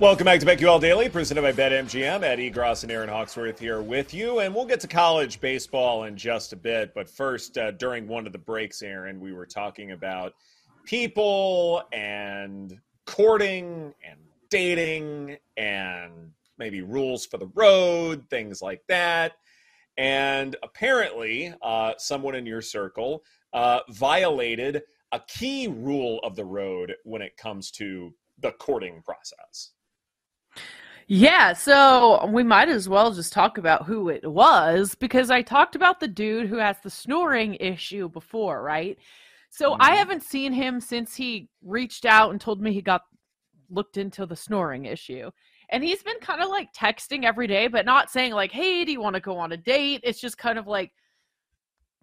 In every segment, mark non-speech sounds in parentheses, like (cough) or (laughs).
Welcome back to BetQL Daily, presented by BetMGM. Ed Egros and Erin Hawksworth here with you, and we'll get to college baseball in just a bit. But first, uh, during one of the breaks, Erin, we were talking about people and courting and dating and maybe rules for the road, things like that. And apparently, uh, someone in your circle uh, violated a key rule of the road when it comes to the courting process. Yeah, so we might as well just talk about who it was because I talked about the dude who has the snoring issue before, right? So mm-hmm. I haven't seen him since he reached out and told me he got looked into the snoring issue. And he's been kind of like texting every day, but not saying like, "Hey, do you want to go on a date?" It's just kind of like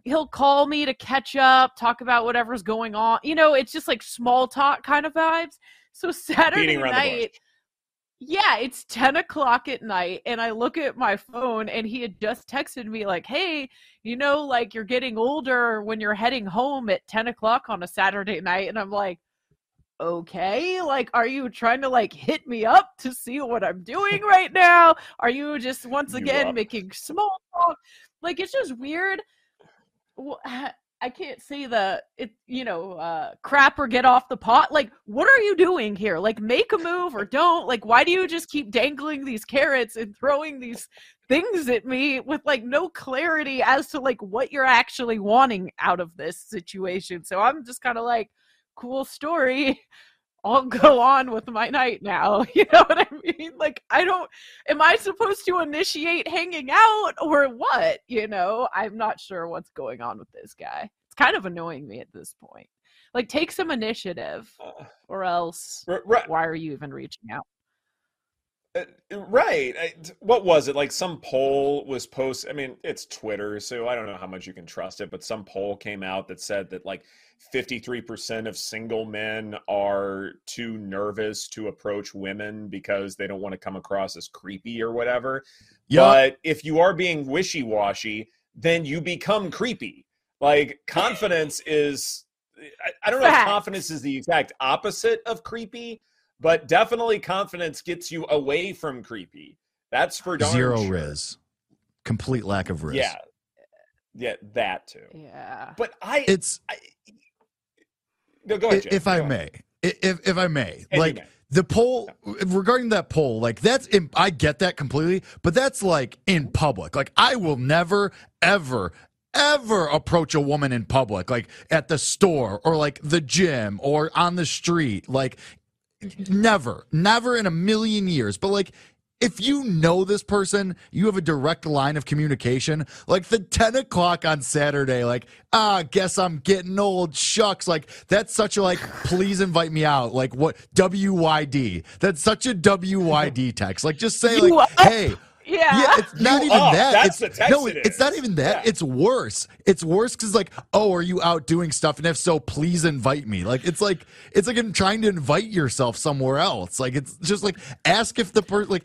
he'll call me to catch up, talk about whatever's going on. You know, it's just like small talk kind of vibes. So Saturday night yeah, it's 10 o'clock at night, and I look at my phone, and he had just texted me, like, hey, you know, like you're getting older when you're heading home at 10 o'clock on a Saturday night. And I'm like, okay, like, are you trying to like hit me up to see what I'm doing (laughs) right now? Are you just once again making small talk? Like, it's just weird. I can't see the it you know uh crap or get off the pot. Like what are you doing here? Like make a move or don't. Like why do you just keep dangling these carrots and throwing these things at me with like no clarity as to like what you're actually wanting out of this situation. So I'm just kind of like cool story. I'll (laughs) go on with my night now. (laughs) You know what I mean? Like, I don't, am I supposed to initiate hanging out or what? You know, I'm not sure what's going on with this guy. It's kind of annoying me at this point. Like, take some initiative or else right. why are you even reaching out? Uh, right. I, what was it? Like some poll was posted. I mean, it's Twitter, so I don't know how much you can trust it, but some poll came out that said that like 53% of single men are too nervous to approach women because they don't want to come across as creepy or whatever. Yep. But if you are being wishy washy, then you become creepy. Like confidence is, I, I don't know Fact. if confidence is the exact opposite of creepy but definitely confidence gets you away from creepy. That's for darn zero sure. ris, complete lack of ris. Yeah, yeah, that too. Yeah, but I it's. I, no, go ahead. Jim. If go I ahead. may, if if I may, and like. The poll regarding that poll, like that's in, I get that completely, but that's like in public. Like I will never, ever, ever approach a woman in public, like at the store or like the gym or on the street. Like (laughs) never, never in a million years. But like, if you know this person, you have a direct line of communication. Like the 10 o'clock on Saturday, like, ah, guess I'm getting old. Shucks. Like, that's such a, like, please invite me out. Like, what? WYD. That's such a WYD text. Like, just say, like, hey, yeah. Yeah, it's not you even up. that. That's it's, the text no, it it's not even that. Yeah. It's worse. It's worse because it's like, oh, are you out doing stuff? And if so, please invite me. Like it's like it's like I'm trying to invite yourself somewhere else. Like it's just like ask if the person like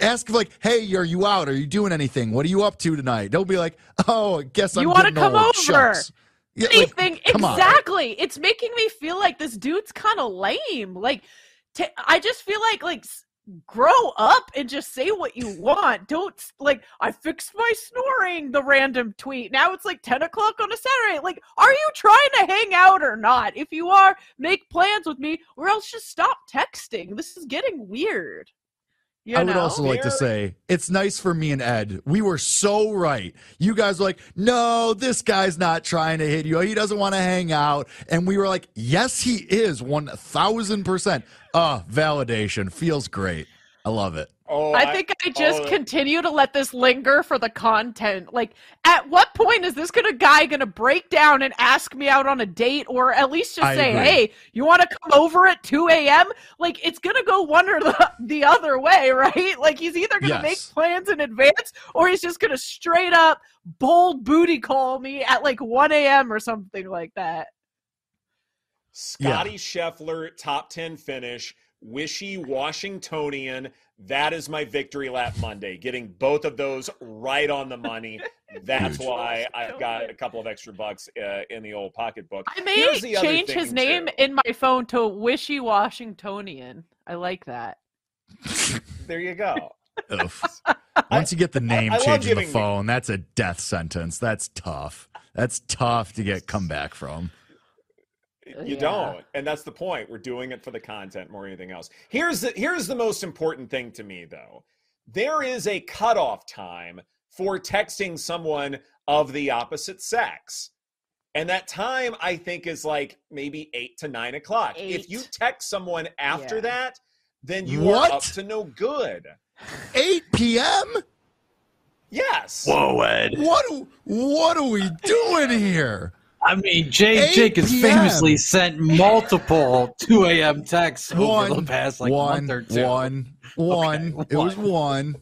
ask like, hey, are you out? Are you doing anything? What are you up to tonight? Don't be like, oh, I guess I'm. You want to come old. over? Shucks. Yeah, Anything like, exactly. On. It's making me feel like this dude's kind of lame. Like, t- I just feel like like grow up and just say what you want. Don't like I fixed my snoring. The random tweet. Now it's like ten o'clock on a Saturday. Like, are you trying to hang out or not? If you are, make plans with me, or else just stop texting. This is getting weird. You I know? would also like to say it's nice for me and Ed. We were so right. You guys were like, no, this guy's not trying to hit you. He doesn't want to hang out. And we were like, yes, he is 1000%. Ah, validation. Feels great. I love it. Oh, I think I, I just oh. continue to let this linger for the content. Like, at what point is this gonna guy gonna break down and ask me out on a date, or at least just I say, agree. "Hey, you want to come over at two a.m.?" Like, it's gonna go one or the, the other way, right? Like, he's either gonna yes. make plans in advance, or he's just gonna straight up bold booty call me at like one a.m. or something like that. Scotty yeah. Scheffler top ten finish, wishy Washingtonian that is my victory lap Monday, getting both of those right on the money. (laughs) That's why I've got a couple of extra bucks uh, in the old pocketbook. I may change his name too. in my phone to Wishy Washingtonian. I like that. (laughs) There you go. (laughs) Once you get the name I love change in the giving- phone, that's a death sentence. That's tough. That's tough to get come back from. You Yeah. don't, and that's the point. We're doing it for the content more than anything else. Here's the here's the most important thing to me, though. There is a cutoff time for texting someone of the opposite sex, and that time I think is like maybe eight to nine o'clock. If you text someone after Yeah. that, then you What? are up to no good. 8 p.m. Yes. Whoa, Ed. What? What are we doing here? I mean, Jay Jake has famously sent multiple 2 a.m. texts over the One, past like one, month or two. one, one. It was one.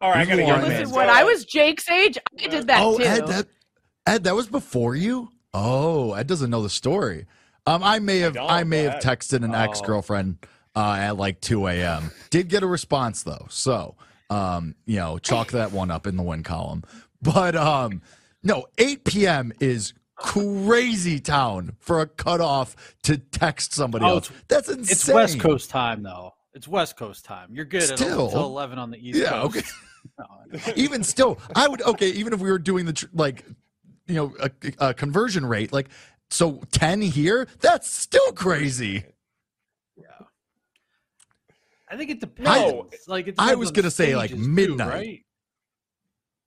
All right, I gotta One. Listen, when I was Jake's age, I did that oh, too. Ed, that Ed, that was before you. Oh, Ed doesn't know the story. Um, I may have, don't, I, may go have texted an Oh. ex girlfriend uh, at like two a.m. Did get a response though, so um, you know, chalk that one up in the win column. But um, no, eight p.m. is crazy town for a cutoff to text somebody Oh, else. That's insane. It's West Coast time, though. It's West Coast time. You're good Still. until 11 on the East Yeah, Coast. okay. (laughs) No, even still, I would okay. Even if we were doing the tr- like, you know, a, a conversion rate, like so ten here, that's still crazy. yeah. I think it depends. No, like it I was gonna say, like, stages, too, midnight. right?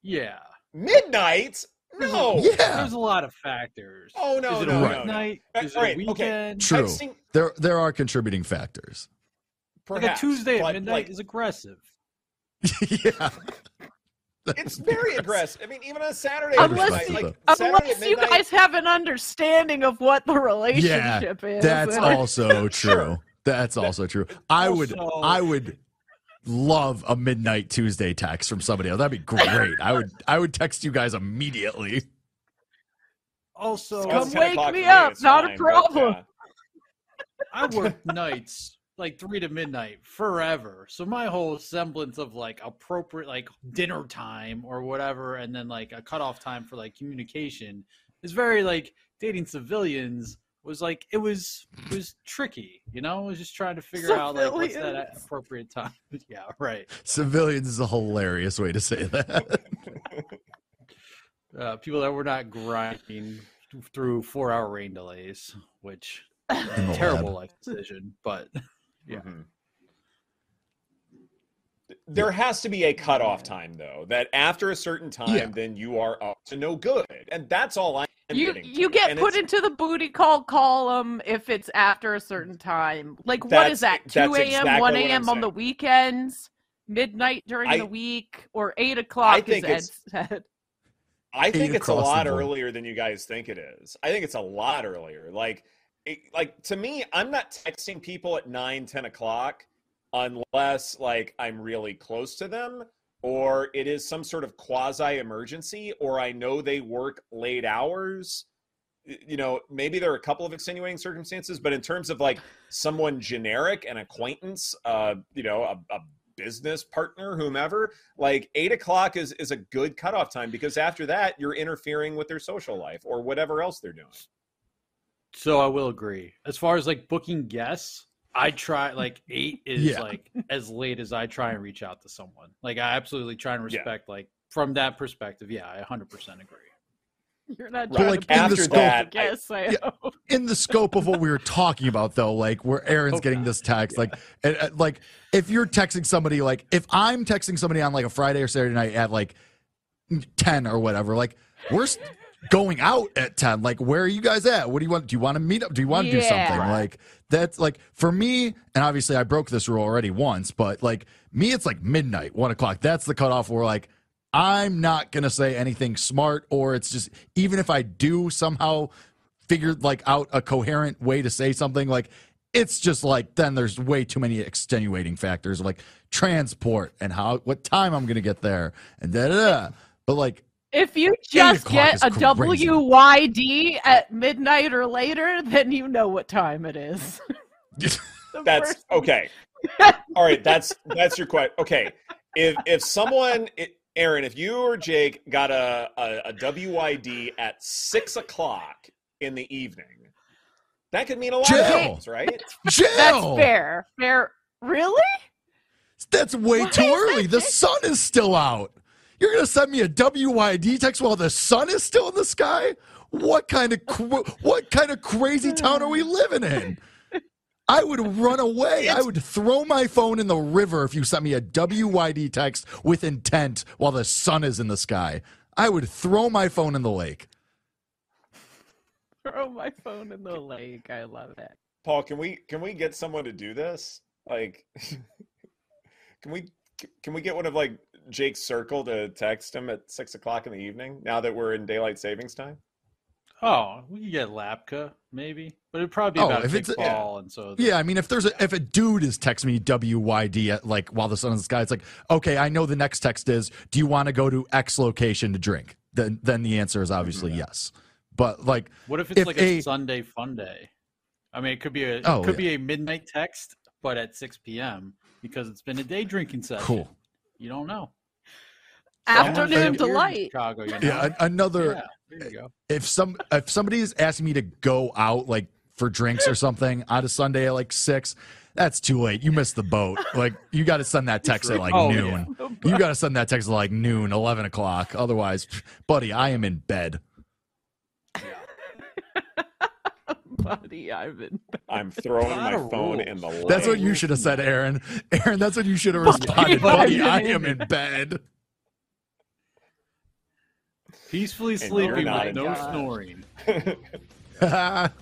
Yeah. midnight. No. Yeah, There's a lot of factors. Oh, no, Is it no, a no, no. weeknight? Uh, Is it alright, a okay. weekend? True. Texting, there there are contributing factors. Like a Tuesday at midnight like, is aggressive. (laughs) yeah, it's (laughs) very aggressive. I mean, even on Saturday, at unless respect midnight, it, like, though. Saturday at unless you guys have an understanding of what the relationship is. that's (laughs) also true. That's also true. I would Also- I would love a midnight Tuesday text from somebody else. That'd be great. I would I would text you guys immediately. Also, Come wake me up, it's not a fine, but, problem. uh, I work nights like three to midnight forever. So my whole semblance of like appropriate like dinner time or whatever, and then like a cutoff time for like communication is very like dating civilians was like it was it was tricky, you know. I was just trying to figure out like what's that appropriate time. (laughs) yeah, right. Civilians is a hilarious way to say that. (laughs) Uh, people that were not grinding through four hour rain delays, which (laughs) In the terrible lab. like decision, but Yeah. mhm. There has to be a cutoff time, though. That after a certain time, Yeah. then you are up to no good, and that's all I'm You getting. you to. get And put into the booty call column if it's after a certain time. Like what is that? Two a.m., exactly one I'm on the weekends, midnight during I- the week, or eight o'clock. I think as it's- Ed said. I think it's a lot earlier than you guys think it is. I think it's a lot earlier. Like, it, like to me, I'm not texting people at nine, 10 o'clock unless like I'm really close to them or it is some sort of quasi emergency or I know they work late hours. You know, maybe there are a couple of extenuating circumstances, but in terms of like someone generic, an acquaintance, uh, you know, a, a business partner, whomever, like eight o'clock is is a good cutoff time because after that you're interfering with their social life or whatever else they're doing. So I will agree. As far as like booking guests, I try like eight (laughs) is Yeah. like as late as I try and reach out to someone. Like I absolutely try and Yeah. respect like from that perspective. Yeah, I 100% agree. You're not Right. trying like, to in the scope- the that, I- guess, I Yeah. in the scope of what we were (laughs) talking about though like where erin's Okay. getting this text like and, uh, like if you're texting somebody like if i'm texting somebody on like a friday or saturday night at like 10 or whatever like we're s- going out at 10 like where are you guys at? What do you want? Do you want to meet up? Do you want to do something? Like that's like for me and obviously i broke this rule already once but like me it's like midnight one o'clock. That's the cutoff where like i'm not gonna say anything smart or it's just even if i do somehow figured like out a coherent way to say something like it's just like then there's way too many extenuating factors like transport and how what time I'm gonna get there and da da da. But like If you just get is a crazy. WYD at midnight or later, then you know what time it is. (laughs) (laughs) That's first- okay. All right, that's that's your question. Okay, if if someone, i- Erin, if you or Jake got a, a a WYD at six o'clock in the evening, that could mean a lot of things, right? (laughs) jail. That's fair. Fair. Really? That's way Why too early. that The sun is still out. You're gonna send me a WYD text while the sun is still in the sky? What kind of what kind of crazy town are we (sighs) living in? I would run away. I would throw my phone in the river if you sent me a WYD text with intent while the sun is in the sky. I would throw my phone in the lake. Throw my phone in the lake. I love it. Paul, can we can we get someone to do this? Like, (laughs) can we can we get one of like Jake's circle to text him at six o'clock in the evening now that we're in daylight savings time? Oh, we could get Lapka maybe, but it'd probably be Oh, about if it's a- kickball, and so Yeah, I mean, if there's a if a dude is texting me WYD at, like while the sun is in the sky, it's like, okay, I know the next text is, do you want to go to X location to drink? Then then the answer is obviously yes. But like, What if it's If like a, a- Sunday fun day? I mean, it could be a it Oh, could yeah. be a midnight text, but at six p.m. because it's been a day drinking session. cool. You don't know. Afternoon Someone's weird in delight. Chicago, you know? Yeah, another Yeah, there you go. if some if somebody is asking me to go out like for drinks or something (laughs) on a Sunday at like six, that's too late. You missed the boat. Like you got to send that text at like Oh, yeah. noon. You got to send that text at like noon, eleven o'clock. Otherwise, buddy, I am in bed. Buddy, I've been. I'm throwing my phone rules. in the lake. That's what you should have said, Erin. (laughs) Erin, that's what you should have responded. (laughs) Buddy, Buddy, I I'm in in bed. Peacefully And sleeping not with no God. snoring. (laughs) That'd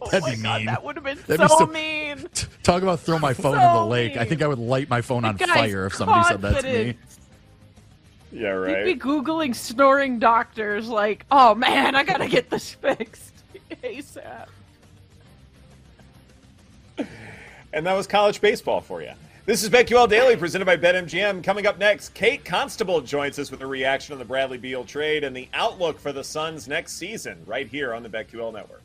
Oh be my God, mean. that would have been That'd be so so- mean. Talk about throw my phone in the So lake. I think I would light my phone on The guy's fire if somebody said that to me. confident. yeah, You'd be googling snoring doctors, like, oh man, I gotta get this fixed ASAP. And that was college baseball for you. This is BetQL Daily presented by BetMGM. Coming up next, Kate Constable joins us with a reaction on the Bradley Beal trade and the outlook for the Suns next season, right here on the BetQL Network.